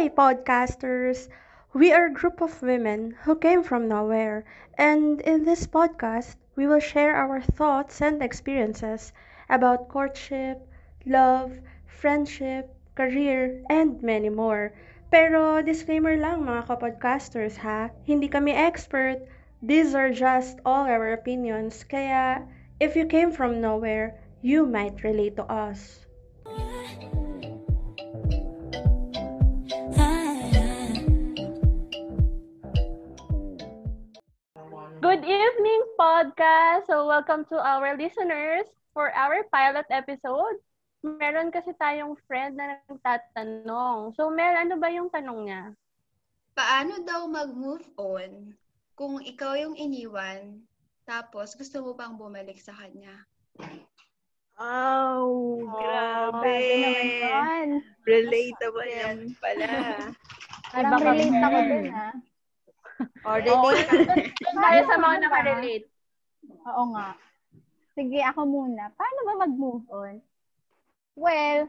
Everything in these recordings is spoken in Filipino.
Hi, podcasters! We are a group of women who came from nowhere, and in this podcast, we will share our thoughts and experiences about courtship, love, friendship, career, and many more. Pero disclaimer lang mga kapodcasters ha, hindi kami expert. These are just all our opinions, kaya if you came from nowhere, you might relate to us. Evening, podcast! So, welcome to our listeners for our pilot episode. Meron kasi tayong friend na nagtatanong. So, Mel, ano ba yung tanong niya? Paano daw mag-move on kung ikaw yung iniwan, tapos gusto mo pang bumalik sa kanya? Oh, grabe. Relatable naman pala. Parang relate ako dun, ha? O, relate. Tayo sa mga nakarelate. Oo nga. Sige, ako muna. Paano ba mag-move on? Well,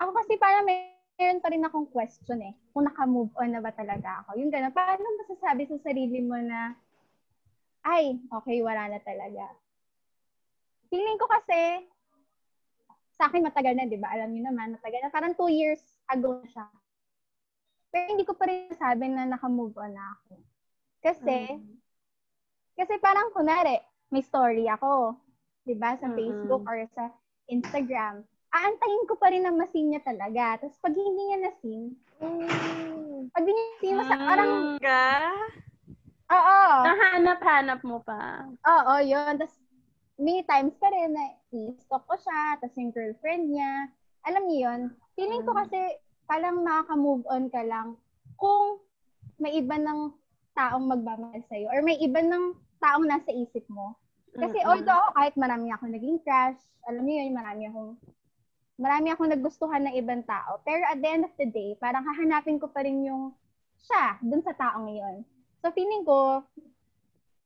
ako kasi parang may meron pa rin akong question eh. Kung naka-move on na ba talaga ako. Yung gano'n. Paano masasabi sa sarili mo na, ay, okay, wala na talaga. Feeling ko kasi, sa akin matagal na, di ba? Alam niyo naman, matagal na. Parang two years ago na siya. Pero hindi ko pa rin sabi na naka-move on na ako. Kasi, kasi parang kunwari, may story ako. Di ba? Sa Mm-mm. Facebook or sa Instagram. Aantayin ko pa rin na masin niya talaga. Tapos pag hindi niya nasin, pag hindi niya nasin, masa, parang, Ka? oo. Nahanap-hanap mo pa. Oo, yun. Tapos, many times pa rin na i-stalk ko siya, tapos yung girlfriend niya. Alam niyo yun, feeling ko kasi parang makaka-move on ka lang kung may iba ng taong magmamahal sa'yo or may iba ng taong nasa isip mo. Kasi Mm-mm. although ako, kahit marami akong naging crush, alam niyo yun, marami akong marami akong nagustuhan ng ibang tao. Pero at the end of the day, parang hahanapin ko pa rin yung siya dun sa taong yun. So feeling ko,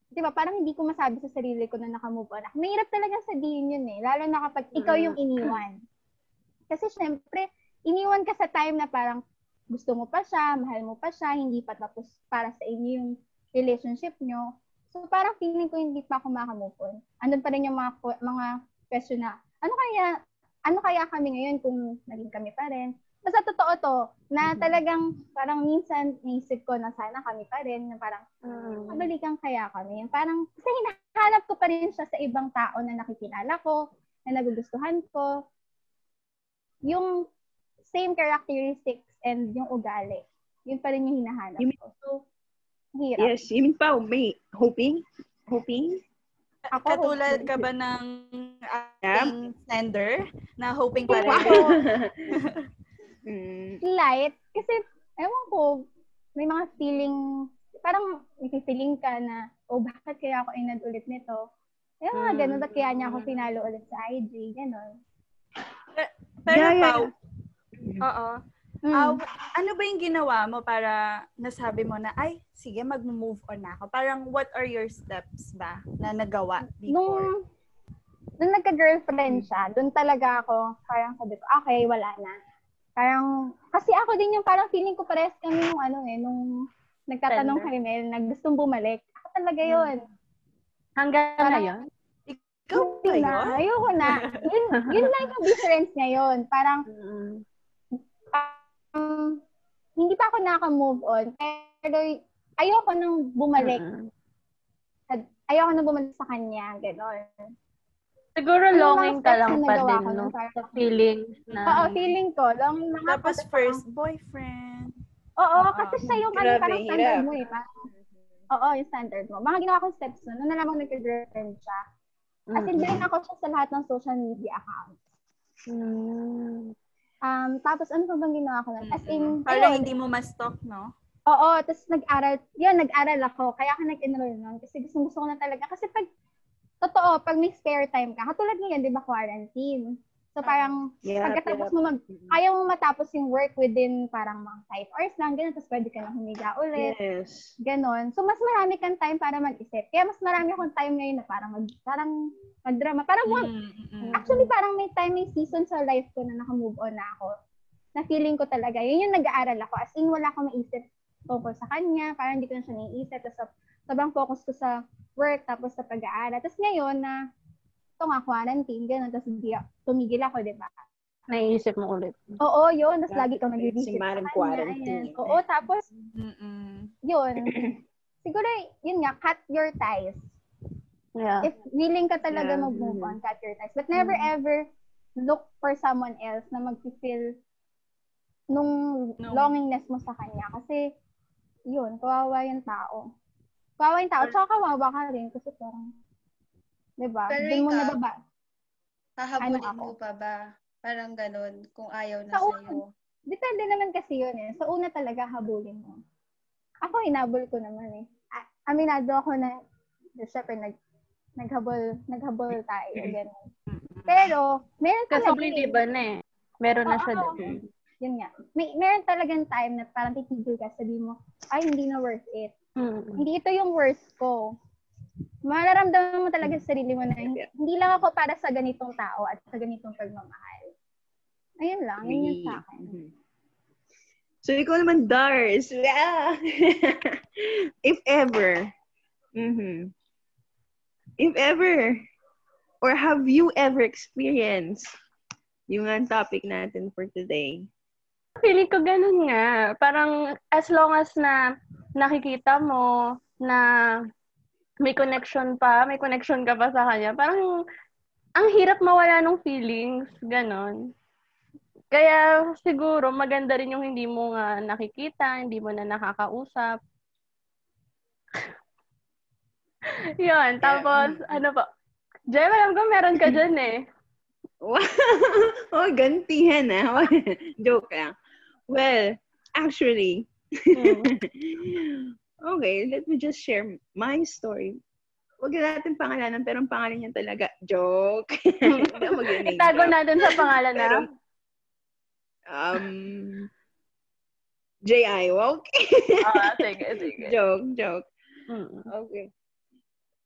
di ba, parang hindi ko masabi sa sarili ko na nakamove on. Mahirap talaga sabihin yun eh. Lalo na kapag ikaw yung iniwan. Kasi syempre, iniwan ka sa time na parang gusto mo pa siya, mahal mo pa siya, hindi pa tapos para sa inyo yung relationship nyo. So parang feeling ko hindi pa ako makamove on. Andun pa rin yung mga, mga question na, ano kaya, ano kaya kami ngayon kung naging kami pa rin? Basta totoo to, na talagang parang minsan naisip ko na sana kami pa rin, na parang Mm. kabalikan kaya kami. Parang, kasi hinahanap ko pa rin siya sa ibang tao na nakikilala ko, na nagugustuhan ko. Yung same characteristics and yung ugali. Yun pa rin yung hinahanap You mean- ko. So, hirap. Yes, you mean pa, may hoping? Hoping? Ako, Katulad hopefully. ka ba ng ating sender na hoping pa rin? Mm. light. Kasi, ewan ko, may mga feeling, parang may feeling ka na, oh, bakit kaya ako inad ulit nito? Yung mga Mm. ganun, ba't kaya niya ako pinalo ulit sa IG, ganun. Pero Yeah, yeah. Pao, oo. Mm. Ah, ano ba yung ginawa mo para nasabi mo na, ay, sige, mag-move on na ako? Parang, what are your steps ba na nagawa before? nung, nung nagka-girlfriend siya, dun talaga ako, parang sabi ko, okay, wala na. Parang, kasi ako din yung parang feeling ko pares kami nung ano eh, nung nagtatanong kay Mel, na gustong bumalik. Ako talaga yun. Hanggang Parang- ngayon? Ikaw na, yun? ayoko na. Yun, yun lang yung difference niya yun. Parang, Mm. Um, hindi pa ako nakaka-move on. Pero, ayoko nang bumalik. Mm-mm. Ayoko nang bumalik sa kanya. Ganon. Siguro mga longing ka lang na pa din, no? Sa feelings na... Oo, feeling ko. Long, mga Tapos first boyfriend. Oo, Oo. kasi siya yung ano, Grabe, parang standard hirap. mo eh. Oo, yung standard mo. Mga ginawa kong steps nun, nung nalamang nagka-girlfriend siya. As in, din ako siya sa lahat ng social media accounts. Mm. Um, tapos ano pa bang ginawa ko nun? As in, Para ayun, hindi mo ma-stalk, no? oo, tapos nag-aral, yun, nag-aral ako. Kaya ako nag-enroll nun. Kasi gusto, gusto ko na talaga. Kasi pag, totoo, pag may spare time ka, katulad ngayon, di ba, quarantine. So parang, Yeah, pagkatapos mo mag, ayaw mo matapos yung work within parang mga 5 hours lang, ganun, tapos pwede ka na humiga ulit. Yes. Ganon. So, mas marami kang time para mag-isip. Kaya mas marami akong time ngayon na parang mag, parang mag-drama. Parang, Mm, wag- mm, mm. actually, parang may time, may season sa life ko na naka-move on na ako. na feeling ko talaga. Yun yung nag-aaral ako. As in, wala akong maisip tungkol sa kanya. Parang hindi ko na siya naiisip. Tapos, sobrang focus ko sa work, tapos sa pag-aaral. Tapos ngayon na, ito nga, quarantine, gano'n. Tapos hindi, tumigil ako, di ba? Naiisip mo ulit. Oo, yun. Tapos lagi kang Si Maring sa kanya. quarantine. ayan. Oo, tapos, Mm-mm. yun. Siguro, yun nga, cut your ties. Yeah. If willing ka talaga Yeah. mag-move on, cut your ties. But never ever look for someone else na mag-feel nung No. longingness mo sa kanya. Kasi, yun, kawawa yung tao. Kawawa yung tao. Tsaka kawawa ka rin kasi parang, di ba? Pero Doon mo ikaw, nababa. Hahabulin Ano ako? mo pa ba? Parang ganun, kung ayaw na Sa una, sa'yo. Depende naman kasi yun eh. Sa una talaga habulin mo. Ako, inabol ko naman eh. A- Aminado ako na, syempre, nag, naghabol, naghabol tayo. Ganun. Pero, meron Kasi talaga eh. iba na eh. Meron na siya Oo. din. Yun nga. May, meron talagang time na parang titigil ka, sabi mo, ay, hindi na worth it. Mm. Hindi ito yung worth ko. Mararamdaman mo talaga sa sarili mo na hindi lang ako para sa ganitong tao at sa ganitong pagmamahal. Ayun lang, yun yung sa akin. Mhm. So, ikaw naman, Dars. Yeah. if ever, mhm. if ever, or have you ever experienced yung ang topic natin for today? Feeling ko ganun nga. Parang as long as na nakikita mo na may connection pa, may connection ka pa sa kanya, parang ang hirap mawala ng feelings, ganon. Kaya siguro maganda rin yung hindi mo nga nakikita, hindi mo na nakakausap. Yun, tapos ano pa? Jem, alam ko meron ka dyan eh. Oh, gantihan ah. Joke lang. Well, actually, okay, let me just share my story. Huwag na natin pangalanan, pero ang pangalan niya talaga, joke. Itago natin sa pangalan na. Pero, um, J.I., okay? Ah, sige, sige. joke, joke. Mm. Okay.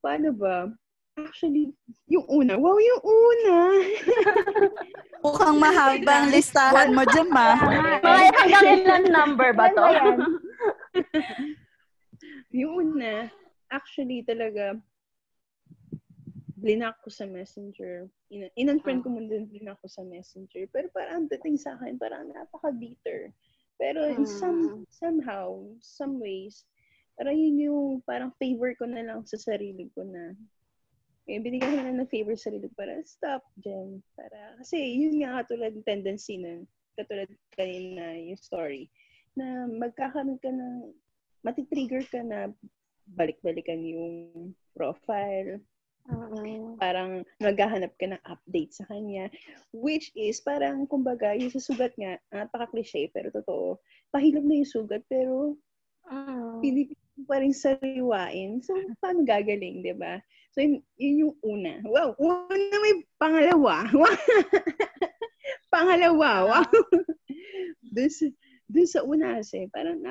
Paano ba? Actually, yung una. Wow, yung una! Mukhang mahabang listahan mo dyan, ma. Mga hanggang ilan number ba to? Yung una, actually talaga, blinak ko sa messenger. In, in-unfriend ko muna din blinak ko sa messenger. Pero parang ang dating sa akin, parang napaka-bitter. Pero in some, somehow, some ways, parang yun yung parang favor ko na lang sa sarili ko na eh, binigyan ko na ng favor sa sarili ko para stop, Jem. Para, kasi yun nga katulad ng tendency na, katulad kanina yung story, na magkakaroon ka ng, matitrigger ka na balik-balikan yung profile, Mm. parang maghahanap ka ng update sa kanya, which is parang, kumbaga, yung sa sugat nga, napaka-cliche, pero totoo, pahilog na yung sugat, pero pinipilit mo pa rin sariwain. So, paano gagaling, di ba? So, yun, yun yung una. Wow, una may pangalawa. pangalawa, wow. dun, sa, dun sa una kasi, parang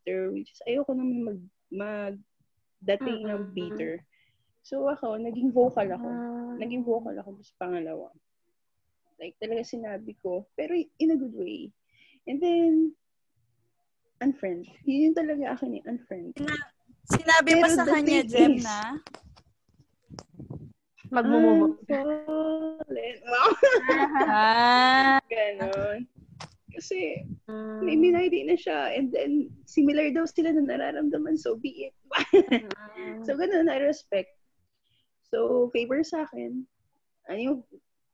napaka-bitter, which is ayoko naman mag, mag dating ng bitter. So, ako, naging vocal ako. Ah. Naging vocal ako sa pangalawa. Like, talaga sinabi ko, pero in a good way. And then, unfriend. Yun yung talaga akin eh, unfriend. Sinabi Pero sa the kanya, Jem, is- na Magmumove. Unfallen. Wow. ah, Ganon. Kasi, may minaydi na siya. And then, similar daw sila na nararamdaman. So, be it. Mm. so, ganun, I respect. So, favor sa akin. Ano yung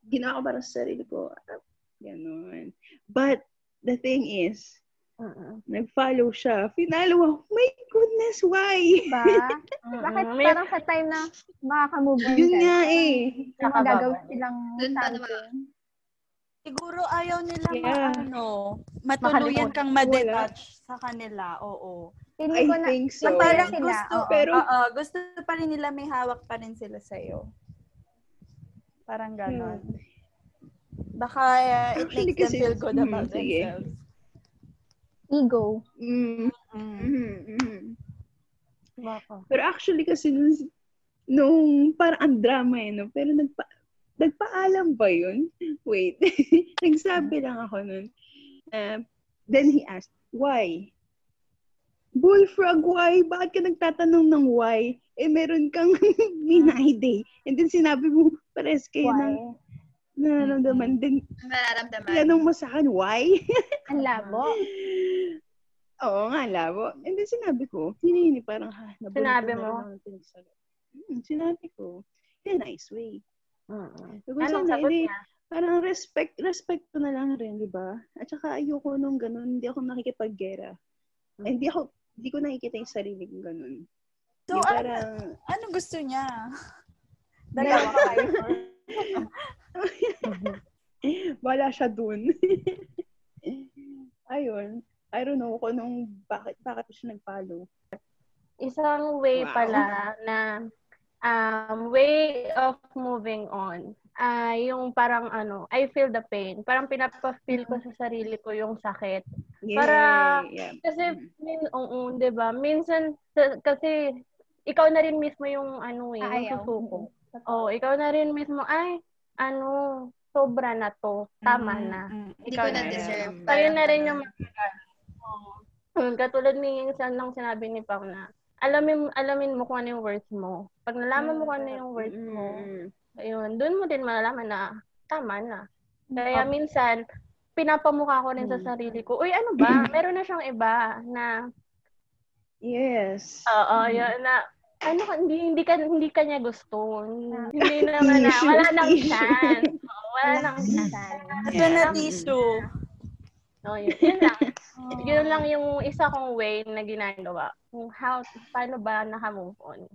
ginawa ko para sa sarili ko. ah, Ganon. But, the thing is, Mm. nag-follow siya. Finalo ako. My goodness, why? Diba? Bakit Mm. May- parang sa time na makaka-move on Yun nga eh. Nakababalik. silang something. Siguro ayaw nila Yeah. maano, matuluyan kang madetach sa kanila. Oo. Feeling I ko na, think so. Parang sila, gusto, oo. Pero- oo, gusto pa rin nila may hawak pa rin sila sa'yo. Parang ganon. Baka uh, it Actually, makes them feel good Hmm, about sige. themselves. ego. Mm, Mm. mhm, mhm. Baka. Pero actually kasi nung, nung parang ang drama eh, no? Pero nagpa, nagpaalam ba yun? Wait. Nagsabi lang ako nun. Uh, then he asked, why? Bullfrog, why? Bakit ka nagtatanong ng why? Eh, meron kang minay day. And then sinabi mo, pares kayo Why? ng nararamdaman. Then, Ang nararamdaman. tinanong mo sa akin, why? Ang labo. Oo nga, labo. And then sinabi ko, hinihini parang, ha, Sinabi mo? Hmm, sinabi ko. In a nice way. Mm-mm. Sabi ko, Anong sagot hindi, niya? parang respect, respect ko na lang rin, di ba? At saka ayoko nung ganun, hindi ako nakikipaggera. Eh, Hindi ako, hindi ko nakikita yung sarili kong ganun. So, yung ano, parang, ano gusto niya? Dalawa kayo. wala siya dun. Ayun. I don't know kung nung bakit, bakit siya nag-follow. Isang way Wow. pala na um, way of moving on. Ah, yung parang ano, I feel the pain. Parang pinapa-feel ko sa sarili ko yung sakit. Yeah, Para- yeah. Kasi, min, oo, di ba? Minsan, sa- kasi, ikaw na rin mismo yung ano eh, yung susuko. Oo, ikaw na rin mismo, ay, ano, sobra na to. Tama Mm, na. mm. Hindi Ikaw ko na. na-deserve. Kayo Parang na rin yung Oo. Hmm, Katulad ni isang nang sinabi ni Pao na, alamin, alamin mo kung ano yung worth mo. Pag nalaman mo kung ano yung worth mo, Mm. ayun, doon mo din malalaman na tama na. Kaya minsan, pinapamukha ko rin sa Mm. sarili ko, uy, ano ba? Meron na siyang iba na, Yes. oo, yun na, ano, ka- hindi, hindi, ka, hindi kanya gusto. Hindi naman na, wala nang chance. Wala nang chance. Ito na tissue. No, yun, yun lang. Yun lang yung isa kong way na ginagawa. Kung how, paano ba naka-move on.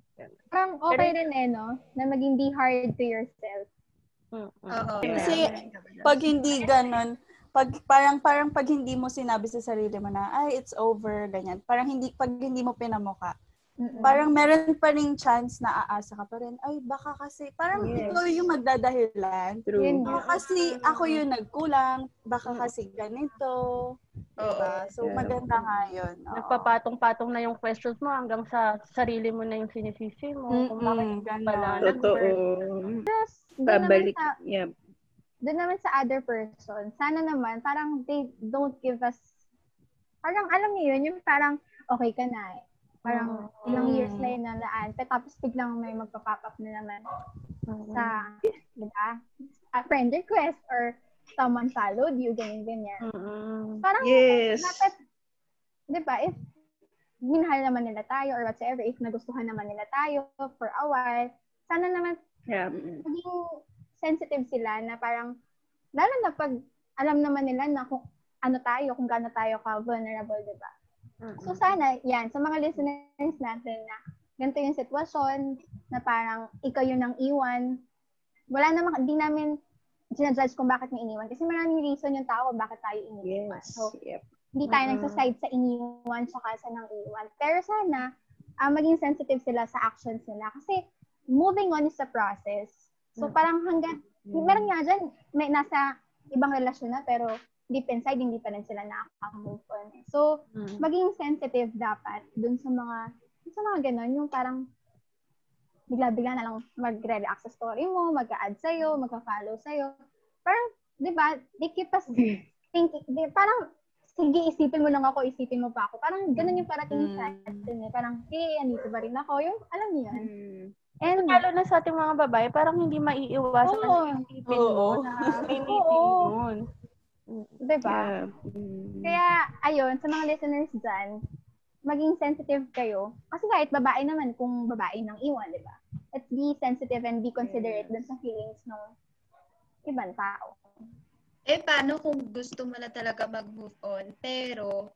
Parang okay rin eh, no? Na maging be hard to yourself. Mm, mm. Oo. Kasi. Pag hindi ganon, pag parang parang pag hindi mo sinabi sa sarili mo na ay it's over ganyan. Parang hindi pag hindi mo pinamuka. Mm-mm. Parang meron pa ring chance na aasa ka pa rin. Ay baka kasi parang Yes. ikaw yung magdadahilan. True. Yun Baka kasi ako yung nagkulang, baka kasi ganito. Diba? So Yeah. maganda nga yun. Oo. Nagpapatong-patong na yung questions mo hanggang sa sarili mo na yung sinisisi mo. Kung Mm-mm, bakit ganon. pala Totoo. Pabalik. sa, Yeah. doon naman sa other person, sana naman, parang they don't give us, parang alam niyo yun, yung parang okay ka na eh. Parang Mm. ilang years na yun na laan. Tapos biglang may magpa-pop up na naman sa, di ba? A friend request or someone followed you, ganyan-ganyan. Mm-mm. Parang, Yes. dapat, di ba, if minahal naman nila tayo or whatsoever, if nagustuhan naman nila tayo for a while, sana naman Yeah. maging sensitive sila na parang, lalo na pag alam naman nila na kung ano tayo, kung gaano tayo ka-vulnerable, di ba? So sana, yan, sa mga listeners natin na ganito yung sitwasyon, na parang ikaw yung nang iwan, wala namang, di namin sinajudge kung bakit may iniwan. Kasi maraming reason yung tao kung bakit tayo iniwan. Yes. So, Yep. hindi tayo Mm-mm. nagsaside sa iniwan tsaka sa nang iwan. Pero sana, ah, maging sensitive sila sa actions nila. Kasi, moving on is a process. So, parang hanggang, meron nga dyan, may nasa ibang relasyon na, pero deep inside, hindi pa rin sila nakaka-move on. So, Mm. maging sensitive dapat dun sa mga, dun sa mga ganon, yung parang, bigla-bigla na lang magre-react sa story mo, mag-add sa'yo, mag-follow sa'yo. Parang, di ba, they keep us thinking, di, parang, sige, isipin mo lang ako, isipin mo pa ako. Parang ganun yung parating Mm. sa atin eh. Parang, eh, andito ba rin ako? Yung, alam niyo yan. Mm. And, Lalo na sa ating mga babae, parang hindi maiiwasan Oo. na isipin Oo. mo na may meeting Oo. yun. Di ba? Yeah. Mm. Kaya, ayun, sa mga listeners dyan, maging sensitive kayo. Kasi kahit babae naman, kung babae nang iwan, di ba? Let's be sensitive and be considerate dun sa feelings ng ibang tao. Eh, paano kung gusto mo na talaga mag-move on, pero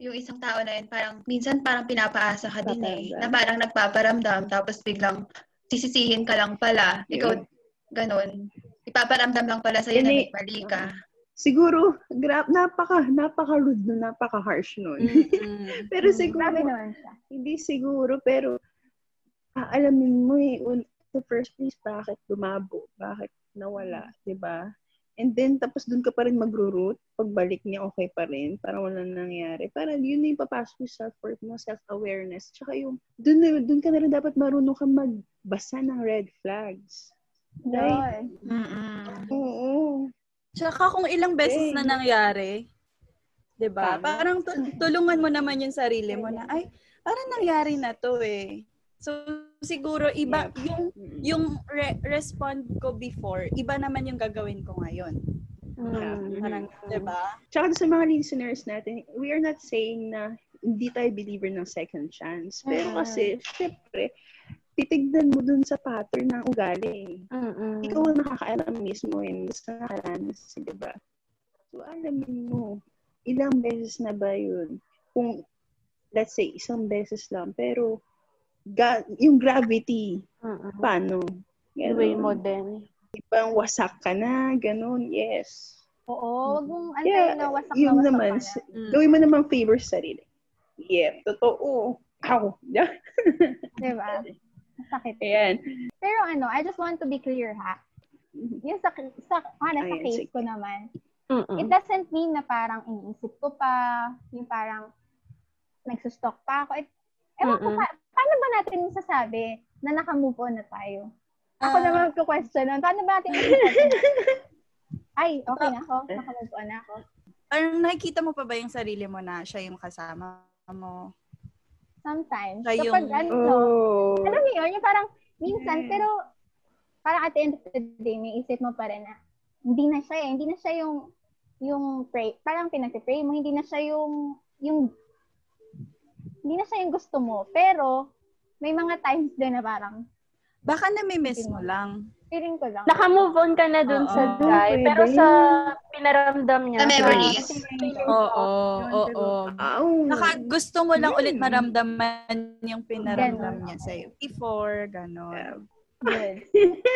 yung isang tao na yun, parang, minsan parang pinapaasa ka din eh. Na parang nagpaparamdam, tapos biglang sisisihin ka lang pala. Ikaw, ganun. Ipaparamdam lang pala sa'yo na eh. may mali ka. Siguro, grab, napaka, napaka-rude nun, napaka-harsh nun. Mm-mm. pero siguro, Grabe naman siya. hindi siguro, pero aalamin mo eh, un- the first place, bakit lumabo, bakit nawala, di ba? And then, tapos dun ka pa rin magro-root, pagbalik niya, okay pa rin, parang walang nangyari. Parang yun na yung papasok yung self-worth mo, self-awareness. Tsaka yung, dun, na, dun ka na rin dapat marunong ka magbasa ng red flags. Yun. Mm-mm. Oo. Tsaka kung ilang beses Eh. na nangyari, 'di ba? Parang tu- tulungan mo naman yung sarili mo na ay, parang nangyari na 'to eh. So siguro iba yung yung re- respond ko before, iba naman yung gagawin ko ngayon. Mm. Parang, 'di ba? Tsaka sa mga listeners natin, we are not saying na hindi tayo believer ng second chance. Pero kasi, syempre, titignan mo dun sa pattern ng ugali. Mm-mm. Ikaw ang nakakaalam mismo yun sa nakaranas, di ba? So, alamin mo, ilang beses na ba yun? Kung, let's say, isang beses lang, pero ga- yung gravity, Mm-mm. paano? Way Ganon. mo din. Ibang wasak ka na, ganun, yes. Oo, wag mong Yeah, antayin na wasak na wasak naman, ka na. Mm. gawin mo namang favor sa sarili. Yeah, totoo. Ow. Yeah. Diba? Masakit. Ayan. Pero ano, I just want to be clear ha. Yung sa, sa, ano, sa Ayan, case sige. ko naman, Mm-mm. it doesn't mean na parang iniisip ko pa, yung parang nagsustalk pa ako. It, ewan ko pa, paano ba natin masasabi na nakamove on na tayo? Ako Ah. naman ko question nun, paano ba natin ay, okay na ako, nakamove on na ako. Parang nakikita mo pa ba yung sarili mo na siya yung kasama mo? Sometimes, Siya yung- kapag ano, Oh. alam mo yun, yung parang minsan, Yeah. pero parang at the end of the day, may isip mo pa rin na hindi na siya eh, hindi na siya yung yung pray, parang pinag-pray mo, hindi na siya yung yung hindi na siya yung gusto mo. Pero may mga times din na parang Baka nami-miss mo lang. Feeling ko lang. Naka-move on ka na dun sa Oo, guy, pwede. pero sa pinaramdam niya. Sa memories. Oo, oo. Naka gusto mo lang ulit maramdaman yung pinaramdam Ganon. niya sa'yo. Before, gano'n. Good.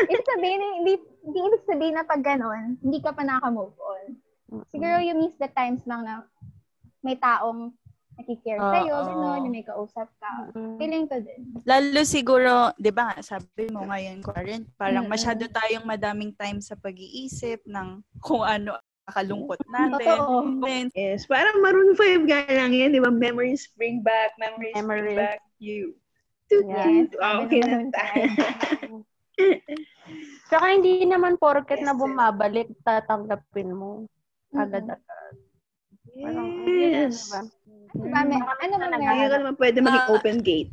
ibig sabihin, hindi, hindi ibig sabihin na pag ganun, hindi ka pa naka-move on. Siguro you miss the times lang na may taong nakikare Oo. sa'yo, gano'n, na may kausap ka. Mm. Feeling ko din. Lalo siguro, di ba, sabi mo ngayon, current, parang Mm-mm. masyado tayong madaming time sa pag-iisip ng kung ano kalungkot natin. Totoo. Then, Yes, parang Maroon 5 nga lang yan, di ba? Memories bring back, memories, Memories. bring back you. Yes, sabi okay naman na. Tsaka hindi naman porket na bumabalik, tatanggapin mo. Agad-agad. Parang, Yes. diba? Ano ba, may, ano ba Talaga. Hindi ka meron? naman pwede maging Ah. open gate.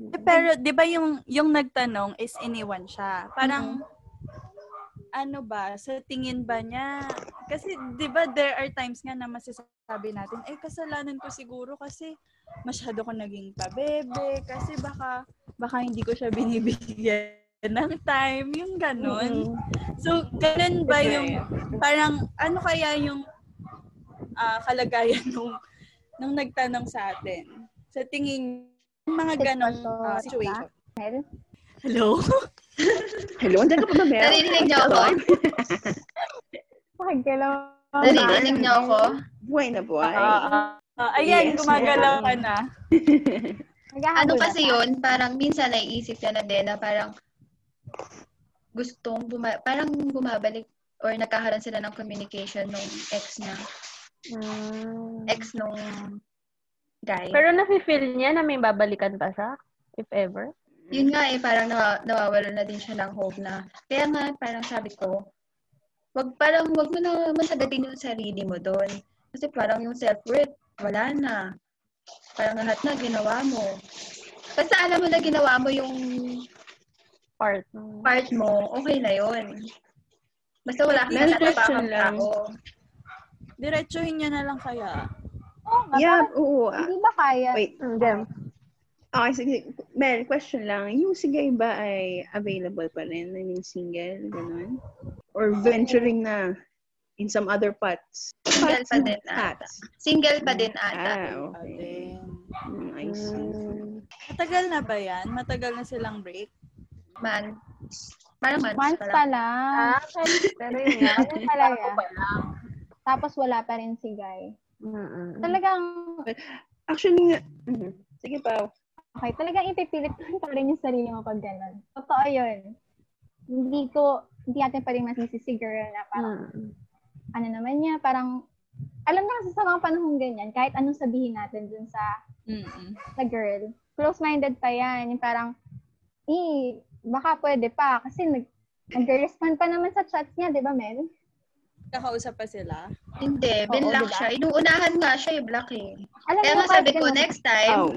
eh, pero di ba yung, yung nagtanong is iniwan siya? Parang, ano ba, sa tingin ba niya? Kasi, di ba, there are times nga na masasabi natin, eh, kasalanan ko siguro kasi masyado ko naging pabebe, kasi baka, baka hindi ko siya binibigyan ng time, yung ganun. So, ganun ba yung, parang, ano kaya yung ah, kalagayan nung, nung nagtanong sa atin? Sa tingin, yung mga ganon ah, situation. Hello? Hello, andyan ka pa ba, Mel? Narinig niyo ako? Lang? Narinig niyo ako? Buhay na buhay. Ah, ah, ayan, Yes, gumagalaw ka na. Ano kasi ka? yun, parang minsan naiisip ka na din na parang gustong buma- parang bumabalik or nagkakaroon sila ng communication nung ex niya, Mm. ex nung guy. Pero nafe-feel niya na may babalikan pa siya? If ever? Yun nga eh, parang nawa- nawawala na din siya ng hope na. Kaya nga, parang sabi ko, wag parang wag mo na masagatin yung sarili mo doon. Kasi parang yung self-worth, wala na. Parang lahat na ginawa mo. Basta alam mo na ginawa mo yung Part. part mo, okay na yun. Basta wala kang Mel, question natatapakang lang. tao. Diretsuhin niya na lang kaya. Oo nga, Yeah, oo. ah, Hindi ba kaya? Wait. Hindi. Okay, sige. Mel, question lang. Yung si Guy ba ay available pa rin? I mean, single, ganun? Or venturing na in some other parts? Single Parts pa din ata. Single pa din ata. Ah, okay. Mm, I see. Mm. Matagal na ba yan? Matagal na silang break? Man. Parang months Once pa pa lang. lang. Ah, pero yun nga. Ganun talaga. Tapos wala pa rin si Guy. Mm-mm. Talagang, Actually, nga, mhm. sige pa. okay, talagang ipipilit mo pa rin yung sarili mo pag ganun. Totoo yun. Hindi ko, hindi natin pa rin masisi si girl na parang, Mm. ano naman niya, parang, alam na kasi sa mga panahon ganyan, kahit anong sabihin natin dun sa, Mm-mm. sa girl, close-minded pa yan. Yung parang, eh, baka pwede pa. Kasi nag, Nag-respond pa naman sa chats niya, di ba, Mel? Kakausap pa sila. Hindi, binlock diba? siya. Inuunahan nga siya i-block eh. Alam Kaya mo, nga sabi ko, ganun, next time, Oh.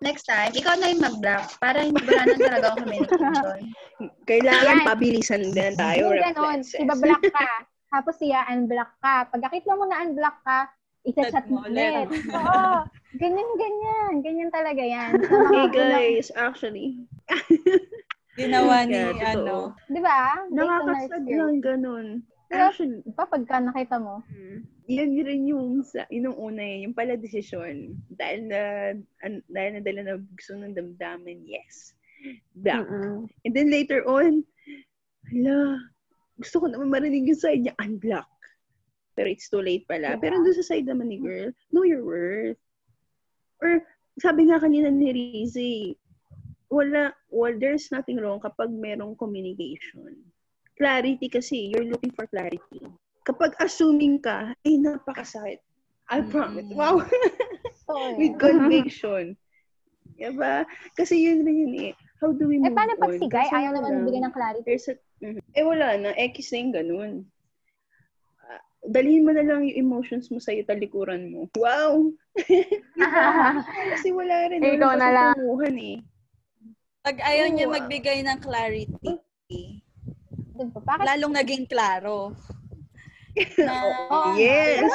next time, ikaw na yung mag-block para hindi wala na talaga ang communication. Kailangan Yan. pabilisan din tayo. Yung ganon, reflexes. ibablock ka. Tapos siya, unblock ka. Pag nakita mo na unblock ka, isa-chat Chat mo mo ulit. ulit. Oo. Ganyan, ganyan. Ganyan talaga yan. Sa mga Hey guys, actually, Ginawa ni, Yeah, totoo. ano, Di ba? Based on our nakakasad experience. lang ganun. Pero- Actually, ba pagka nakita mo? Mm. Yan rin yung sa yung una eh, yung pala desisyon. Dahil na an, dahil na dala na gusto ng damdamin, yes. Block. Mm-mm. And then later on, hala, gusto ko naman marinig yung side niya, unblock. Pero it's too late pala. Diba? Pero doon sa side naman ni girl, know your worth. Or, sabi nga kanina ni Rizzy, wala, well, there's nothing wrong kapag merong communication. Clarity kasi, you're looking for clarity. Kapag assuming ka, ay, napakasakit. I promise. Mm. Wow. With conviction. Diba? Kasi yun rin yun eh. How do we eh, move paano pag si Guy, ayaw naman magbigay ng clarity? There's a, Mhm. Eh wala na, X na yung ganun. Ah, dalhin mo na lang yung emotions mo sa talikuran mo. Wow! Kasi wala rin. Ikaw na lang. patutunguhan eh. pag ayaw niya Oo, ah. magbigay ng clarity, Diba? Bakit? lalong naging klaro. Na, Oo. yes!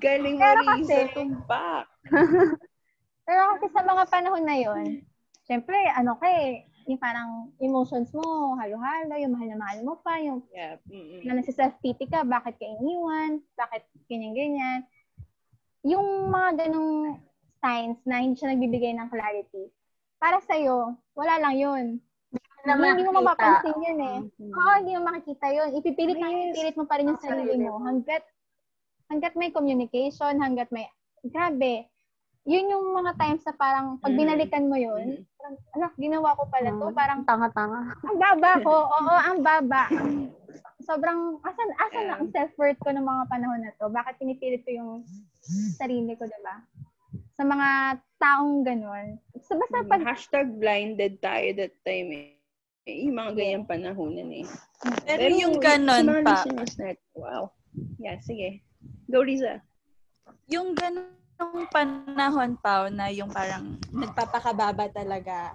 Galing Pero Marisa kasi- tumpak. Pero kasi sa mga panahon na yon, syempre, ano ka eh, yung parang emotions mo, halo-halo, yung mahal na mahal mo pa, yung Yeah. mm-mm. na nasa-self-pity ka, bakit ka iniwan, bakit ganyan-ganyan. Yung mga ganong signs na hindi siya nagbibigay ng clarity, para sa'yo, wala lang yun. Hindi mo mapapansin yun eh. Oo, hindi mo makikita yun. Ipipilit na ipipilit mo pa rin yung sarili mo hanggat hanggat may communication, hanggat may grabe. Yun yung mga times na parang pag Mm. binalikan mo yun, parang, ano, ginawa ko pala to, parang Tanga-tanga. ang baba ko. Oo, ang baba. Sobrang, asan, asan na ang self-worth ko ng mga panahon na to? Bakit pinipilit ko yung sarili ko, diba? Sa mga taong ganun. So, basta pag, Hashtag blinded tayo that time eh. Eh, Yung mga ganyang panahonan eh. Pero yung ganon sa pa, natin, wow. Yeah, sige. Go, Riza. yung ganong panahon pa na yung parang nagpapakababa talaga.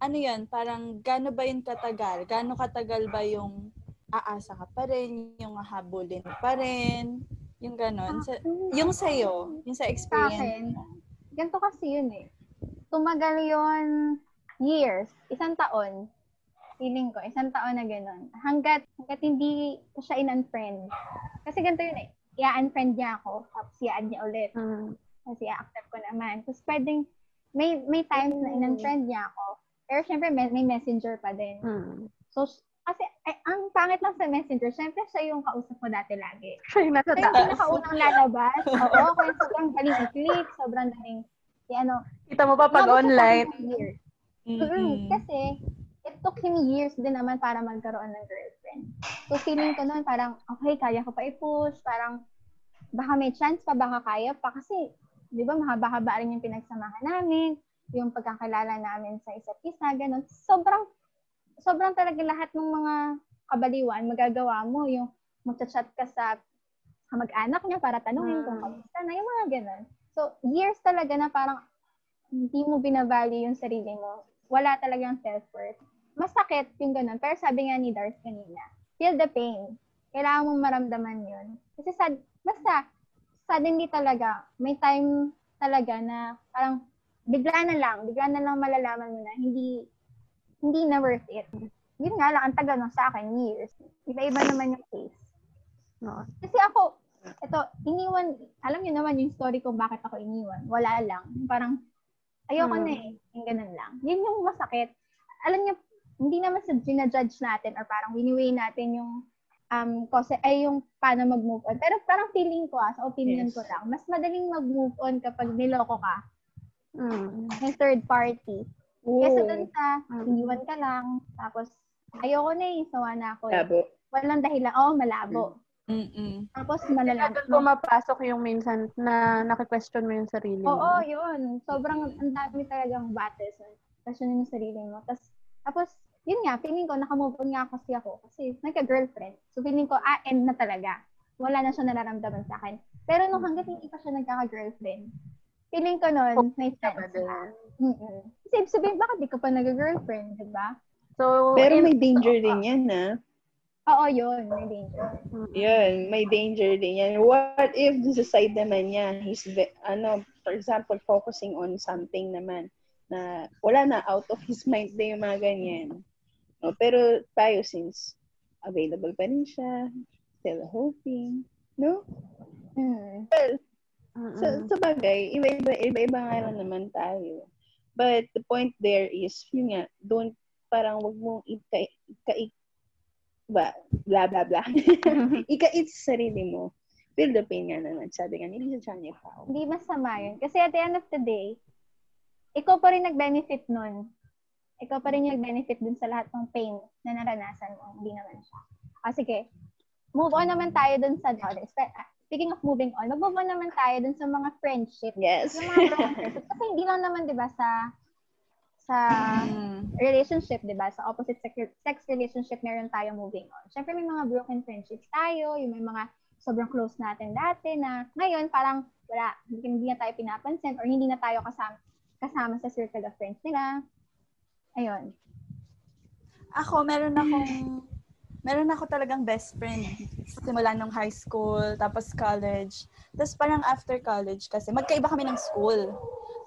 Ano yun? Parang gano ba yun katagal? Gano katagal ba yung aasa ka pa rin, yung hahabulin pa rin, yung ganon. Sa, yung sa'yo, yung sa sa experience akin, mo. ganito kasi yun eh. Tumagal yon years, isang taon. Feeling ko, isang taon na gano'n. Hanggat, hanggat hindi ko siya in-unfriend. Kasi ganito yun eh. I-unfriend niya ako, tapos i-add niya ulit. Mm. Kasi i-accept ko naman. Tapos pwedeng, may, may times na in-unfriend niya ako. Pero syempre, may, may messenger pa din. Mm. So, kasi, ay, ang pangit lang sa messenger, syempre siya yung kausap ko dati lagi. Siya yung nasa Siya yung taas. pinakaunang lalabas. Oo, kaya sobrang galing i-click, sobrang galing, i ano, Kita mo pa pag siya online. akin ng years. Mm-mm. Mm, Kasi, it took him years din naman para magkaroon ng girlfriend. So, feeling ko noon, parang, okay, kaya ko pa i-push, parang, baka may chance pa, baka kaya pa. Kasi, di ba, mahaba-haba rin yung pinagsamahan namin, yung pagkakilala namin sa isa't isa, ganun. Sobrang, sobrang talaga lahat ng mga kabaliwan, magagawa mo, yung magchat-chat ka sa kamag-anak niya para tanungin kung Mm. kamusta na, yung mga ganun. So, years talaga na parang hindi mo binavalue yung sarili mo. Wala talagang self-worth. Masakit yung ganun. Pero sabi nga ni Darth kanina, feel the pain. Kailangan mong maramdaman yun. Kasi sad, basta, suddenly talaga, may time talaga na parang bigla na lang, bigla na lang malalaman mo na hindi, hindi na worth it. Yun nga lang, ang tagal no, sa akin, years. Iba-iba naman yung case. No. Kasi ako, ito, iniwan, alam niyo naman yung story kung bakit ako iniwan. Wala lang. Parang, ayoko Hmm. na eh. Yung ganun lang. Yun yung masakit. Alam niyo, hindi naman sa ginajudge natin or parang winiweigh natin yung um, kasi ay yung paano mag-move on. Pero parang feeling ko, ah, sa opinion Yes. ko lang, mas madaling mag-move on kapag niloko ka Mm. ng third party. Kesa Oo. dun sa, Mm. iniwan ka lang, tapos, ayoko na eh, sawa na ako. Eh. Labo. Walang dahilan. Oo, malabo. Mm-mm. Tapos, Kaya malala. doon pumapasok yung minsan na nakikwestiyon mo yung sarili mo. Oo, yun. Sobrang ang dami talagang battles. Questionin mo sarili mo. Tapos, tapos yun nga, feeling ko, nakamove on nga kasi ako. Kasi nagka-girlfriend. So, feeling ko, ah, end na talaga. Wala na siya nararamdaman sa akin. Pero nung hanggat hindi pa siya nagkaka-girlfriend, feeling ko nun, may sense na. Mm-mm. Kasi sabihin, bakit di ka pa nag-girlfriend, di ba? So, Pero may danger din yan, ah. Oo, yun. May danger. Yun, may danger din yan. What if sa side naman niya, he's, ve- ano, for example, focusing on something naman na wala na, out of his mind na yung mga ganyan. No, pero tayo, since available pa rin siya, still hoping, no? Mm. Mm-mm. Sa, sa bagay, iba-iba, iba-iba nga lang naman tayo. But the point there is, yun nga, don't, parang wag mong ika, ika, ba, blah, blah, blah. ika-it sa sarili mo. Feel the pain nga naman. Sabi nga, ni Lisa Chanya Pao. Hindi masama yun. Kasi at the end of the day, ikaw pa rin nag-benefit nun. Ikaw pa rin yung nag-benefit dun sa lahat ng pain na naranasan mo. Hindi naman siya. Ah, sige. Move on naman tayo dun sa, oh, spe- ah, speaking of moving on, mag-move on naman tayo dun sa mga friendship. Yes. Yung mga friendship. Kasi hindi lang naman, di ba, sa sa Mm. relationship, di ba? Sa opposite sex, sex relationship, meron tayo moving on. Siyempre, may mga broken friendships tayo, yung may mga sobrang close natin dati na ngayon parang wala, hindi, hindi na tayo pinapansin or hindi na tayo kasama, kasama sa circle of friends nila. Ayun. Ako, meron akong, meron ako talagang best friend. Simula nung high school, tapos college. Tapos parang after college kasi, magkaiba kami ng school.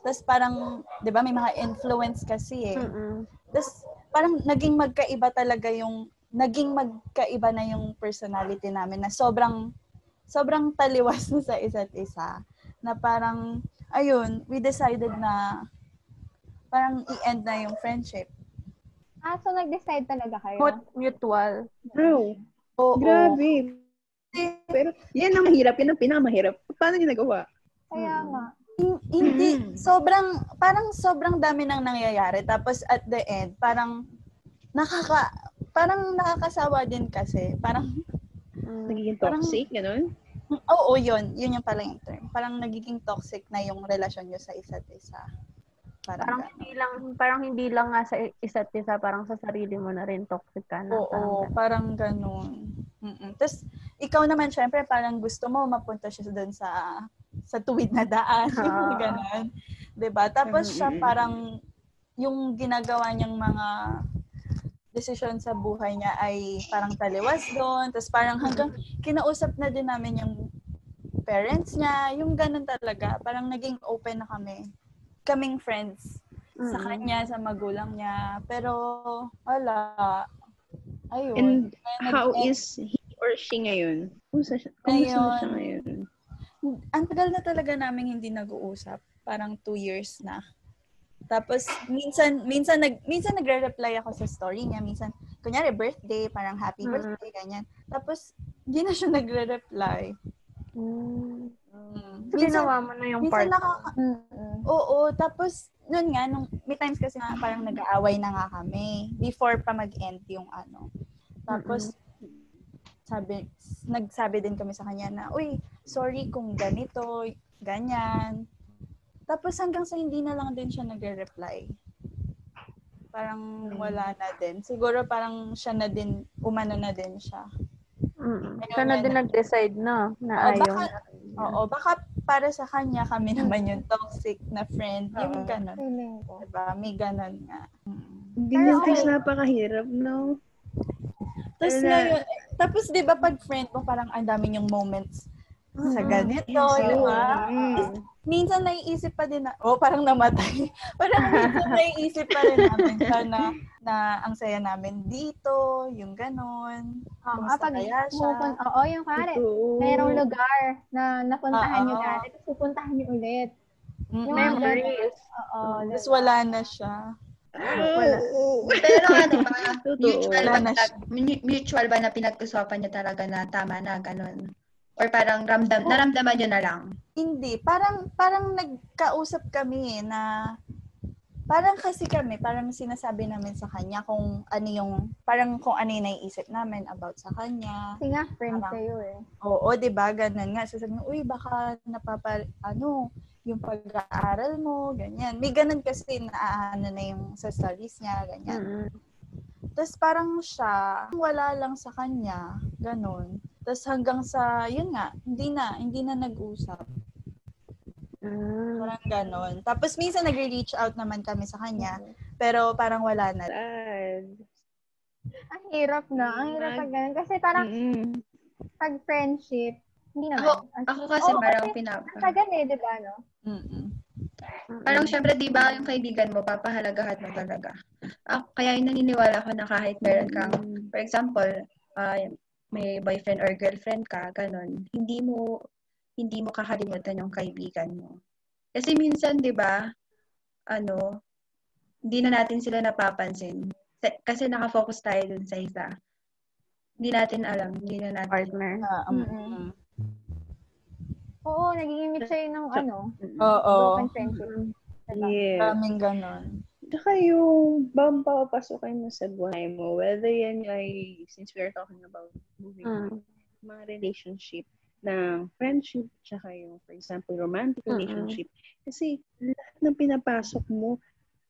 Tapos parang, di ba, may mga influence kasi eh. Mm-mm. Tapos parang naging magkaiba talaga yung, naging magkaiba na yung personality namin na sobrang, sobrang taliwas na sa isa't isa. Na parang, ayun, we decided na parang i-end na yung friendship. Ah, so nag-decide talaga kayo? Mut- mutual. Wow. Oo. Grabe. Pero, yan ang mahirap. Yan ang pinakamahirap. Paano niyo nagawa? Kaya nga. Hin- Hindi, sobrang, parang sobrang dami nang nangyayari. Tapos at the end, parang nakaka, parang nakakasawa din kasi. Parang, Nagiging Parang- toxic, ganun? oo, yun. Yun yung pala yung term. Parang nagiging toxic na yung relasyon nyo sa isa't isa. Parang, Parang ganun. hindi lang parang hindi lang nga sa isa't isa, parang sa sarili mo na rin toxic ka na. Oo, parang ganun. Mm-mm. Tapos, ikaw naman, syempre, parang gusto mo mapunta siya doon sa sa tuwid na daan. Yung Ah. ganun. 'Di ba Tapos siya parang yung ginagawa niyang mga desisyon sa buhay niya ay parang taliwas doon. Tapos parang hanggang kinausap na din namin yung parents niya. Yung ganun talaga. Parang naging open na kami. Kaming friends sa Mm-mm. kanya, sa magulang niya. Pero, wala. Ayun. And Kaya how is he or she ngayon? Kumusta siya, kumusta na siya ngayon? Ang tagal na talaga namin hindi nag-uusap. Parang two years na. Tapos, minsan, minsan, nag, minsan nagre-reply ako sa story niya. Minsan, kunyari, birthday, parang happy Mm. birthday, ganyan. Tapos, hindi na siya nagre-reply. Mm. Mm. So, ginawa mo na yung part. minsan nakaka- Mm-mm. Oo, tapos, nun nga, nung, may times kasi nga parang nag-aaway na nga kami before pa mag-end yung ano. Tapos, sabi, nagsabi din kami sa kanya na, uy, sorry kung ganito, ganyan. Tapos hanggang sa hindi na lang din siya nagre-reply. Parang wala na din. Siguro parang siya na din, umano na din siya. Mm. Siya na din nag-decide na na Oo, ayaw. baka, oo, baka para sa kanya kami naman yung toxic na friend. Yung ganun. Diba? May ganun nga. Mm. Kasi okay. napakahirap, no? Tapos Wala. ngayon, tapos di ba pag friend mo, parang ang dami yung moments sa Mhm. ganito, Yes, di ba? Mm. Minsan naiisip pa din na, oh, parang namatay. parang minsan naiisip pa rin namin siya na, na ang saya namin dito, yung ganon. Ah, Kumusta pag kaya siya? pumupun- oo, yung kare. Totoo. Mayroong lugar na napuntahan nyo Oo. dati, tapos pupuntahan nyo ulit. Mm-mm. Yung Memories. Oo. Tapos wala na siya. Wala. Pero ano ba, mutual ba, na mutual ba na pinag-usapan niyo talaga na tama na, ganun? Or parang ramdam, naramdaman niyo na lang? Hindi, parang parang nagkausap kami na parang kasi kami, parang sinasabi namin sa kanya kung ano yung, parang kung ano yung naiisip namin about sa kanya. Kasi nga, friend Parang- kayo eh. Oo, 'di ba? Ganun nga. Sasabihin, uy, baka napapa ano, yung pag-aaral mo, ganyan. May ganun kasi na ano na yung sa stories niya, ganyan. Mm-mm. Tapos parang siya, wala lang sa kanya. Ganon. Tapos hanggang sa, yun nga, hindi na, hindi na nag-usap. Ah. Parang ganon. Tapos minsan nag-reach out naman kami sa kanya, pero parang wala na. Sad. Ang hirap na. Ang hirap pag ganun. Kasi parang Mm-mm. pag friendship, hindi naman. Ako, ako kasi Oo, parang pinapa. Tagal eh, di ba, no? Mm-mm. Parang syempre, di ba, yung kaibigan mo, papahalagahan mo talaga. Ako, kaya yung naniniwala ko na kahit meron kang, for example, ah, may boyfriend or girlfriend ka, ganun, hindi mo, hindi mo kakalimutan yung kaibigan mo. Kasi minsan, di ba, ano, hindi na natin sila napapansin. Kasi nakafocus tayo dun sa isa. Hindi natin alam, hindi na natin. Partner. Ah, um, Mm-mm. mm. Oo, naging siya yun ng ano, Oo. broken friendship. Diba? Yeah. Maraming ganon. Tsaka yung bang papapasokin mo sa buhay mo, whether yan ay, since we are talking about moving Mm. mga relationship ng friendship, tsaka yung, for example, romantic relationship. Kasi lahat ng pinapasok mo,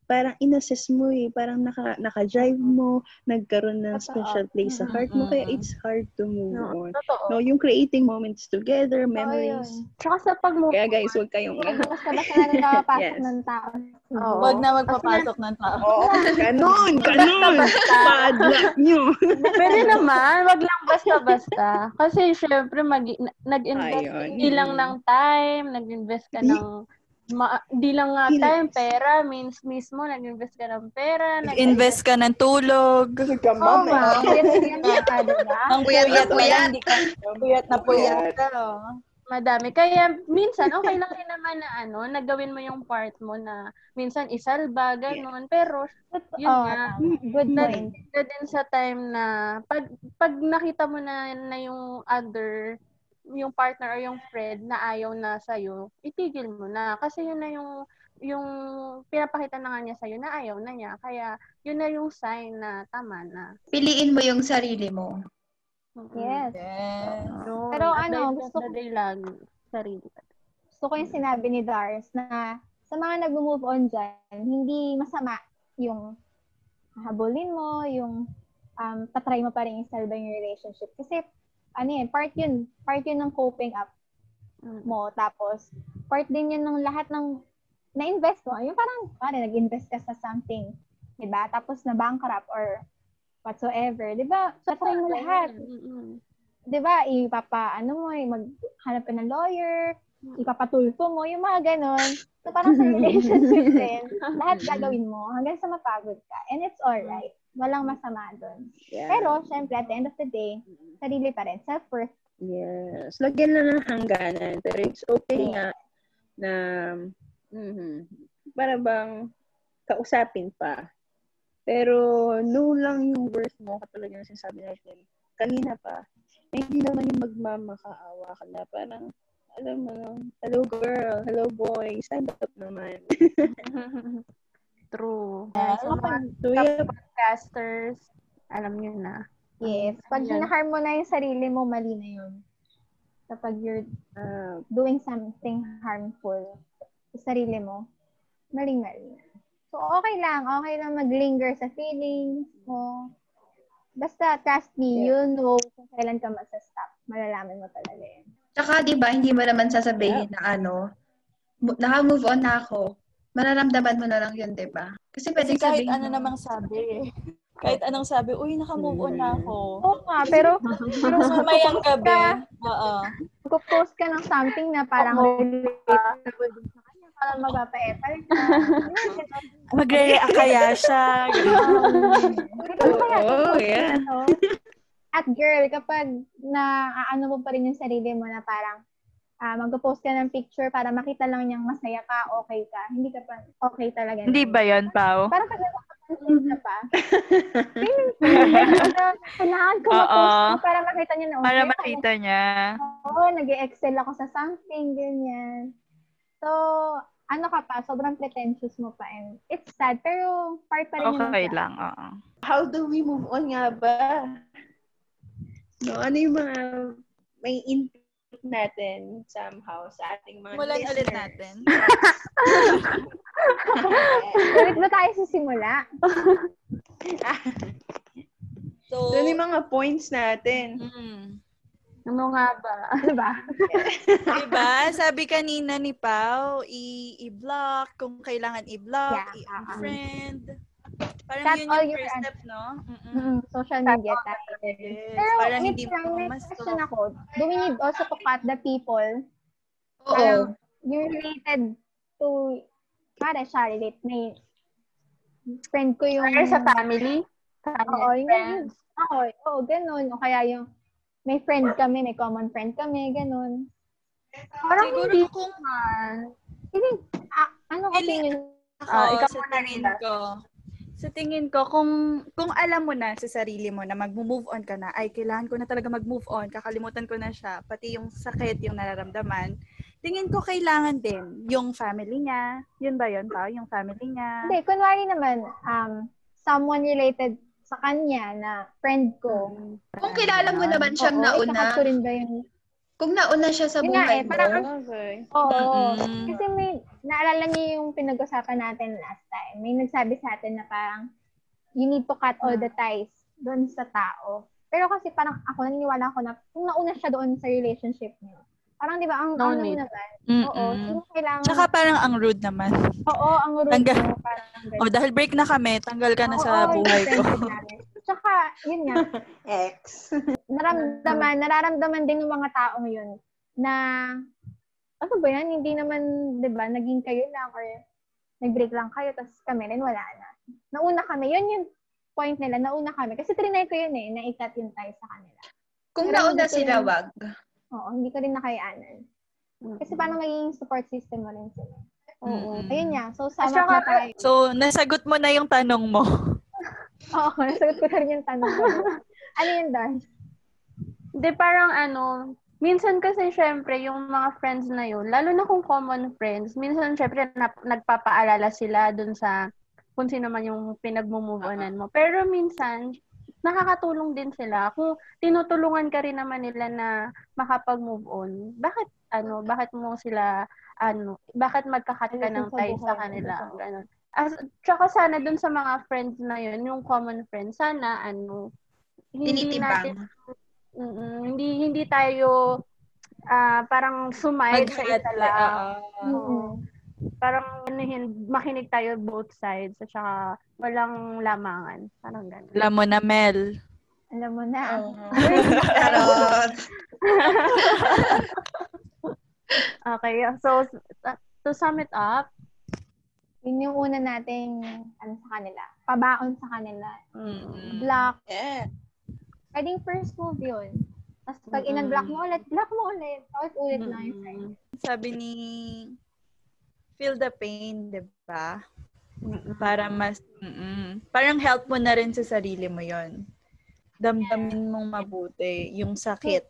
parang inassess mo eh, parang naka, naka-drive mo, nagkaroon ng Totoo. special place sa heart mo, kaya it's hard to move No, on. totoo. No, yung creating moments together, memories. yun. Tsaka sa pag-move Kaya guys, huwag kayong basta-basta na nakapasok Yes. ng tao. Oo. Huwag na magpapasok ng tao. Oo, ganun, ganun. Padlock nyo. Pwede naman, wag lang basta-basta. Kasi syempre mag nag-invest Ayun. hindi lang ng time, nag-invest ka Di- ng ma- di lang nga time, pera, means mismo nag-invest ka ng pera, Invest ka ng tulog. Oo, Nagkamami. ma. Puyat-puyat ka, diba? Ang Puyat na puyat na puyat. yan, hindi ka puyat na puyat ka. oh. madami. Kaya minsan okay lang din naman na ano, nagawin mo yung part mo na minsan isalba, ganun. Pero yun Oo, nga. Good na, point. na din sa time na pag pag nakita mo na na yung other yung partner or yung friend na ayaw na sa'yo, itigil mo na. Kasi yun na yung yung pinapakita na nga niya sa'yo na ayaw na niya. Kaya yun na yung sign na tama na. Piliin mo yung sarili mo. Yes. Yes. Yun. Pero ano, gusto day lang, sarili. Gusto ko yung sinabi ni Dars na sa mga nag-move on dyan, hindi masama yung habulin mo, yung um, tatry mo pa rin i-salve yung relationship. Kasi, ano yan, part yun, part yun ng coping up Mm. mo. Tapos, part din yun ng lahat ng na-invest mo. Yung parang, pare, nag-invest ka sa something. 'di ba Tapos na-bankrupt or whatsoever. 'di ba Tatry mo lahat. 'di ba ipapa, ano mo, eh, maghanap ka ng lawyer, ipapatulfo mo, yung mga ganon. So, parang sa relationship din, lahat gagawin mo hanggang sa mapagod ka. And it's alright. Walang masama doon. Yeah. Pero, syempre, at the end of the day, sarili pa rin. Self-worth. Yes. Lagyan lang ng hangganan. Pero it's okay nga na mhm, para bang kausapin pa. Pero no lang yung worth mo, katulad yung sinasabi natin kanina pa, na hindi naman yung magmamakaawa ka na. Parang, alam mo, hello girl, hello boy, stand up naman. True. Yeah. Mga so, yeah, podcasters, alam nyo na. Yes. Pag hinaharm mo na yung sarili mo, mali na yun. Kapag you're ah, doing something harmful sa sarili mo, maling-mali na. So, okay lang. Okay lang mag-linger sa feelings mo. Basta, trust me, you know kung kailan ka mag-stop. Malalaman mo talaga yun. Tsaka, di ba, hindi mo naman sasabihin na ano, naka-move on na ako. Mararamdaman mo na lang yun, di ba? Kasi Kasi pwedeng kahit sabihin ano mo, namang sabi eh. Kahit anong sabi, uy, naka-move on na ako. Oo nga, pero, pero Mamayang gabi. Oo. Magpo-post ka ng something na parang relatable din sa kanya, parang magpapa-epal ka. Magre-react kaya siya. Ano? Oo, yeah. Ano? At girl, kapag na ano mo pa rin yung sarili mo na parang ah magpo-post ka ng picture para makita lang niyang masaya ka, okay ka, hindi ka pa okay talaga. Hindi ba yan, Pao? Parang pag nagpapansin ka pa, kailangan ko mag-post para makita niya na okay. Para ako. makita niya. Oo, nag excel ako sa something, ganyan. So, ano ka pa, sobrang pretentious mo pa. And it's sad, pero part pa rin yun ng Okay lang, oo. How do we move on nga ba? No, ano yung mga may natin somehow sa ating mga Mulan ulit listeners? natin. Ulit ba tayo sisimula? So, Doon yung mga points natin. mm, Ano nga ba? Diba? diba? Sabi kanina ni Pau, i- i-block kung kailangan i-block, Yeah, i-unfriend. Parang Cut yun all yung your first step, no? Mm-mm. Mm, social media tayo. Yes, Pero parang may, hindi mo may question ako. Do we need also to cut the people? Oo. Parang you're related to, para siya relate, may friend ko yung, Or sa family? oo, yung, friends. oo, oo, ganun. O kaya yung, may friend kami, may common friend kami, ganun. Parang Siguro hindi kung naman. Hindi, ah, ano opinion? ako, Ah, ikaw sa tingin ko, sa tingin ko, kung, kung alam mo na sa sarili mo na mag-move on ka na, ay, kailangan ko na talaga mag-move on, kakalimutan ko na siya, pati yung sakit, yung nararamdaman, tingin ko kailangan din yung family niya. Yun ba yun, Pao? Yung family niya. Hindi, kunwari naman, um, someone related sa kanya na friend ko. Kung kilala mo naman siyang Oo, nauna, ko rin ba yun? kung nauna siya sa Yun nga buhay eh, parang mo, Okay. Oo. Mm-mm. Kasi may, naalala niyo yung pinag-usapan natin last time. May nagsabi sa atin na parang, you need to cut all the ties doon sa tao. Pero kasi parang ako, naniniwala ako na kung nauna siya doon sa relationship niyo, parang di ba, ang No ano need. naman, Mm-mm. oo, sino kailangan, Tsaka parang ang rude naman. oo, ang rude Tanggal. mo, parang ganun. O, dahil break na kami, tanggal ka na sa Oo, buhay ko. Tsaka, yun nga, X. naramdaman, nararamdaman din ng mga tao ngayon na, ano ba yan, hindi naman, di ba, naging kayo lang or nag-break lang kayo, tapos kami rin wala na. Nauna kami, yun yung point nila, nauna kami. Kasi trinay ko yun eh, na ikat yung tie sa kanila. kung Pero nauna sila, yun- wag. Oo, hindi ko rin nakayanan. Kasi parang magiging support system mo rin sila. Oo. Mm-mm. Ayun nga, so sama na tayo. So, nasagot mo na yung tanong mo. Oo, nasagot ko na rin yung tanong ko. ano yun, Dar? Hindi, parang ano, minsan kasi syempre, yung mga friends na yun, lalo na kung common friends, minsan syempre nap- nagpapaalala sila dun sa kung sino man yung pinag-move onan mo. Pero minsan, nakakatulong din sila. Kung tinutulungan ka rin naman nila na makapag-move on, bakit ano, bakit mo sila ano, bakit magkakat ka ng Alisin sa kanila? Ganun. As, tsaka sana dun sa mga friends na yun, yung common friends, sana ano, hindi natin Tinitibang. Mm, hindi hindi tayo ah parang sumide sa isa lang. Parang anuhin, makinig tayo both sides at saka walang lamangan. Parang ganun. Alam mo na, Mel. Alam mo na. Charot. Okay, so to sum it up, Yun yung una nating ano sa kanila. Pabaon sa kanila. Mm-mm. Block. Yeah. Pwedeng first move yun. Tapos pag Mm-mm. in-block mo ulit, block mo ulit. Tapos ulit na yung friend. Sabi ni feel the pain, 'di ba? Para mas mm parang help mo na rin sa sarili mo 'yon. Damdamin mong mabuti yung sakit.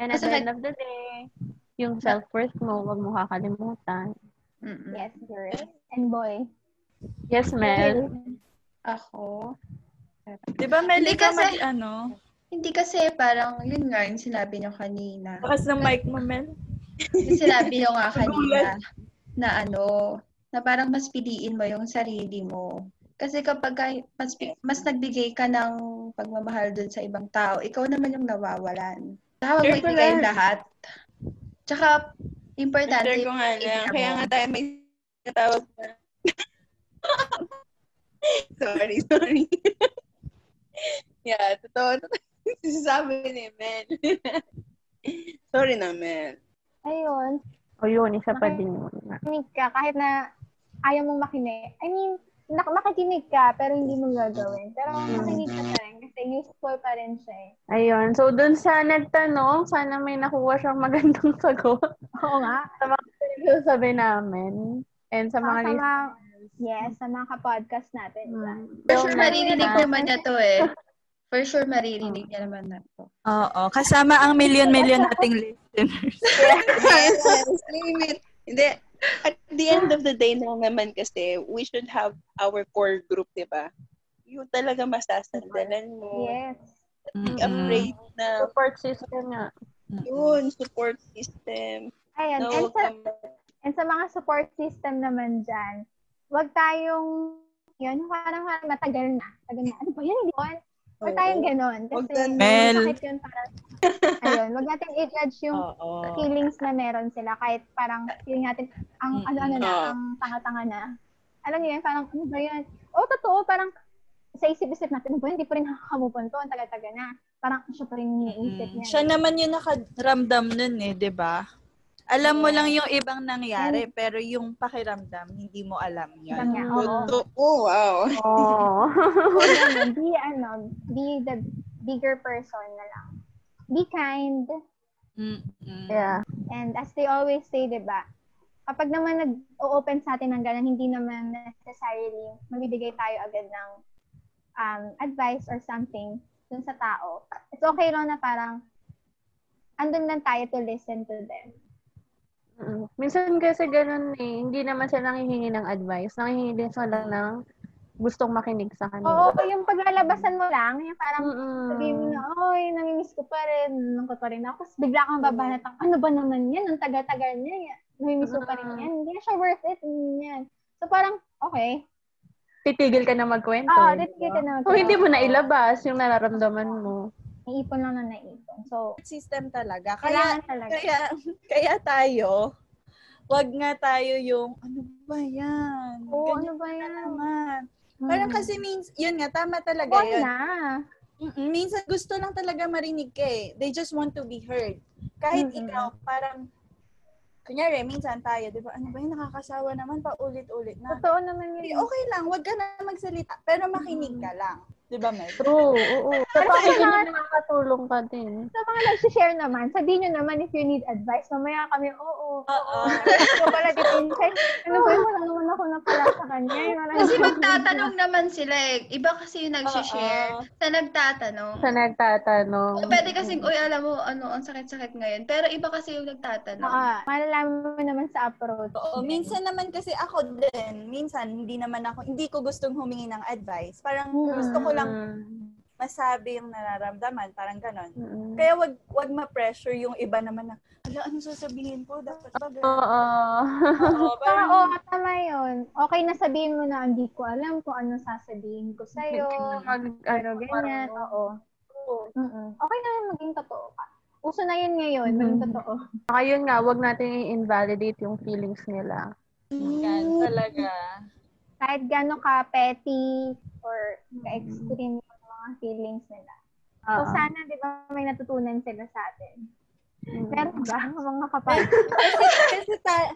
and at the end of the day, yung self-worth mo, wag mo kakalimutan. Mm-mm. Yes, girl. And boy. Yes, Mel. Ako, 'Di ba Mel, ikaw mag- ano? Hindi kasi parang, yun nga yung sinabi niyo kanina. Bakas ng mic mo, Mel. Yung sinabi niyo nga kanina na ano, na parang mas piliin mo yung sarili mo. Kasi kapag ka- mas, mas nagbigay ka ng pagmamahal dun sa ibang tao, ikaw naman yung nawawalan. Saka Sure mo ibigay lahat. Tsaka, importante, Share ko nga lang. Kaya nga tayo may natawag na. sorry, sorry. yeah, totoo. Totoo. Sabi ni Mel. sorry na, Mel. Ayun. O yun, isa pa din yun. Makinig ka kahit na ayaw mong makinig. I mean, nak- makikinig ka pero hindi mo gagawin. Pero makinig ka pa rin kasi useful pa rin siya eh. Ayun. So, dun sa nagtanong, sana may nakuha siyang magandang sagot Oo nga. sa mga sabi namin. And sa mga Sa listeners. mga, yes, sa mga ka-podcast natin. Mm. For So, sure, maririnig naman na to eh. For sure, maririnig niya naman na to. Oo, kasama ang million-million nating listeners. Yes, yes. Limit. Hindi. At the end of the day na naman kasi, we should have our core group, di ba? Yung talaga masasandalan mo. Yes. Be Mm-mm. afraid na Support system nga. yun, support system. Ayan. No, and, sa, and sa mga support system naman dyan, huwag tayong yun, parang, parang matagal na. Tagal na. Ano ba yan? Hindi ko. Huwag tayong ganon. Huwag Kasi. Mel. sakit yun para, ayun, wag natin i-judge yung Oo. feelings na meron sila kahit parang feeling natin ang ano-ano na, Oo. ang tanga-tanga na. Alam niyo yun, parang ano ba yan? Oo, totoo, parang sa isip-isip natin, ba, hindi pa rin nakakamove on to, ang tagal-tagal na. Parang siya pa rin iniisip Mm. niya. Siya naman yung nakaramdam nun eh, di ba? Alam mo lang yung ibang nangyari, pero yung pakiramdam, hindi mo alam yan. niya, oo. Totoo. Oh, wow. Oh. Be, ano, be the bigger person na lang. Be kind. Mm-mm. yeah. And as they always say, di ba, kapag naman nag-open sa atin ng ganun, hindi naman necessarily mabibigay tayo agad ng um, advice or something dun sa tao. It's okay lang na parang andun lang tayo to listen to them. Minsan kasi ganun eh, hindi naman sila nanghihingi ng advice. Nanghihingi din sila ng gustong makinig sa Oo, kanila. yung paglalabasan mo lang, yung parang Mm-mm. sabihin mo na, oy, namimiss ko pa rin, nalungkot pa rin ako. Tapos bigla kang babanat ano ba naman yan? Ang tagal-tagal niya, yan. namimiss ko pa rin yan. Hindi siya worth it. Yan. So parang, okay. Titigil ka na magkwento. Oo, eh, titigil ka na magkwento. Kung hindi mo na ilabas yung nararamdaman mo. Naipon lang na naipon. So, System talaga. Kaya, talaga. kaya, kaya tayo, wag nga tayo yung, ano ba yan? Oo, Ganyan ano ba yan? naman. Hmm. Parang kasi means, yun nga, tama talaga Huwag yun. na. Mm-mm, Minsan gusto lang talaga marinig ka eh. They just want to be heard. Kahit Mm-mm. ikaw, parang, kunyari, minsan tayo, di ba, ano ba yun, nakakasawa naman pa ulit-ulit na. Totoo naman yun. okay lang, wag ka na magsalita, pero makinig ka lang. Di ba, Mel? True, oo. Sa kailangan- na nakakatulong ka din. Sa mga nag-share naman, sabihin nyo naman if you need advice. Mamaya kami, oo, oo. Oo. Ito pala, dipin. Ano ba yun? Wala naman ako napala sa kanya. Kasi magtatanong naman sila eh. Iba kasi yung nag-share Oo. sa nagtatanong. Sa nagtatanong. O, pwede kasing, uy, alam mo, ano, ang sakit-sakit ngayon. Pero iba kasi yung nagtatanong. Ah, malalaman mo naman sa approach. Oo, minsan naman kasi ako din, minsan hindi naman ako, hindi ko gustong humingi ng advice. Parang gusto ko lang masabi yung nararamdaman, parang ganon. Mm-mm. Kaya wag wag ma-pressure yung iba naman na, ala, ano sasabihin ko? Dapat ba ganun?" Oo. Oo, parang, oo, tama yun. Okay na sabihin mo na hindi ko alam kung ano sasabihin ko sa'yo. Mag, ano, ganyan, oo. Mm-mm. Okay na yun maging totoo ka. Uso na yun ngayon, maging Mhm. totoo. Saka yun nga, wag natin i-invalidate yung feelings nila. yan talaga. Kahit gano'n ka petty or ka-extreme yung mga feelings nila. So, Oo. sana, di ba, may natutunan sila sa atin. Mm. Meron ba, mga kapal? kasi, kasi, ta-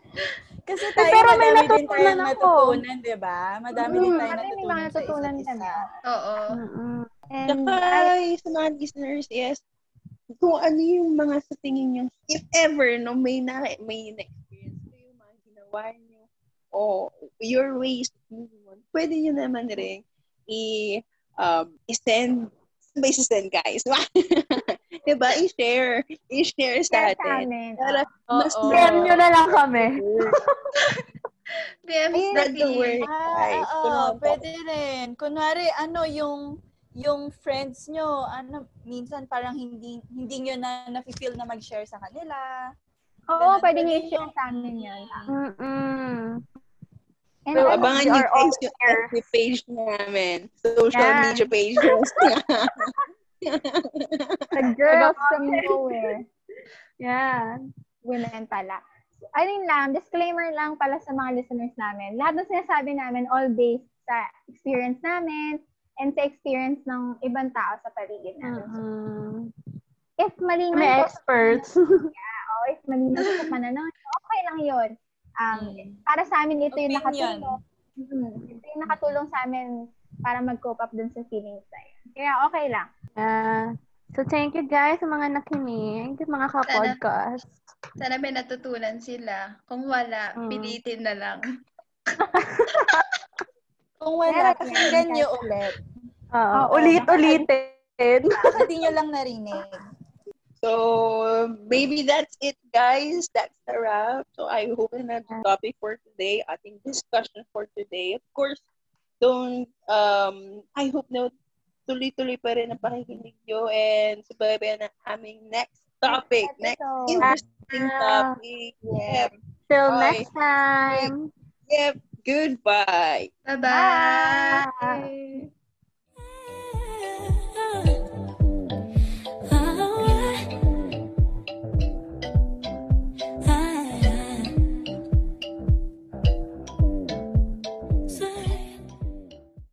kasi tayo, pero may madami din tayong natutunan ako. natutunan, di ba? Madami din Mm, tayong kami may mga natutunan sa natutunan isa't isa. Oo. Mm-mm. And, Saka, sa mga listeners, yes, kung ano yung mga sa tingin nyo, if ever, no, may na, may na-experience kayo, mga ginawa nyo, o your ways of moving on, pwede nyo naman rin i, um, i-send, ba i-send, guys? diba? I-share. I-share sa share sa atin. amin. Para Oo. mas Share nyo na lang kami. PM spread the word, Ah, guys. Tulungan po. pwede rin. Kunwari, ano, yung yung friends nyo, ano, minsan parang hindi hindi nyo na nafe-feel na mag-share sa kanila. Oo, Ganun. pwede nyo i-share sa amin yan. Mm-mm. And So, ano, Abangan all guys yung. FB page namin. Social Yeah. media pages. the girls from nowhere. Yeah. women pala. Ayun lang, disclaimer lang pala sa mga listeners namin. Lahat ng sinasabi namin, all based sa experience namin and sa experience ng ibang tao sa paligid namin. Mm-mm. if mali man experts. o if mali man sa pananaw, okay lang yun. Um, Mm. Para sa amin, ito yung nakatulong. Mhm. Ito yung nakatulong sa amin para mag-cope up dun sa feelings na yun. Kaya okay lang. Yeah. So, thank you guys sa mga nakinig, mga ka-podcast. Sana may natutunan sila. Kung wala, Mm. pilitin na lang. Kung wala, pakinggan nyo ulit. Oo. Oo. Ulit-ulitin. Hindi nyo lang narinig. So maybe that's it, guys. That's the wrap. So I hope na the topic for today, ating discussion for today. Of course, don't, um, I hope na tuloy-tuloy pa rin ang pakikinig nyo and subaybay na aming next topic. Next episode. interesting topic. Yep. Till Bye. next time. Yep. Goodbye. Bye-bye!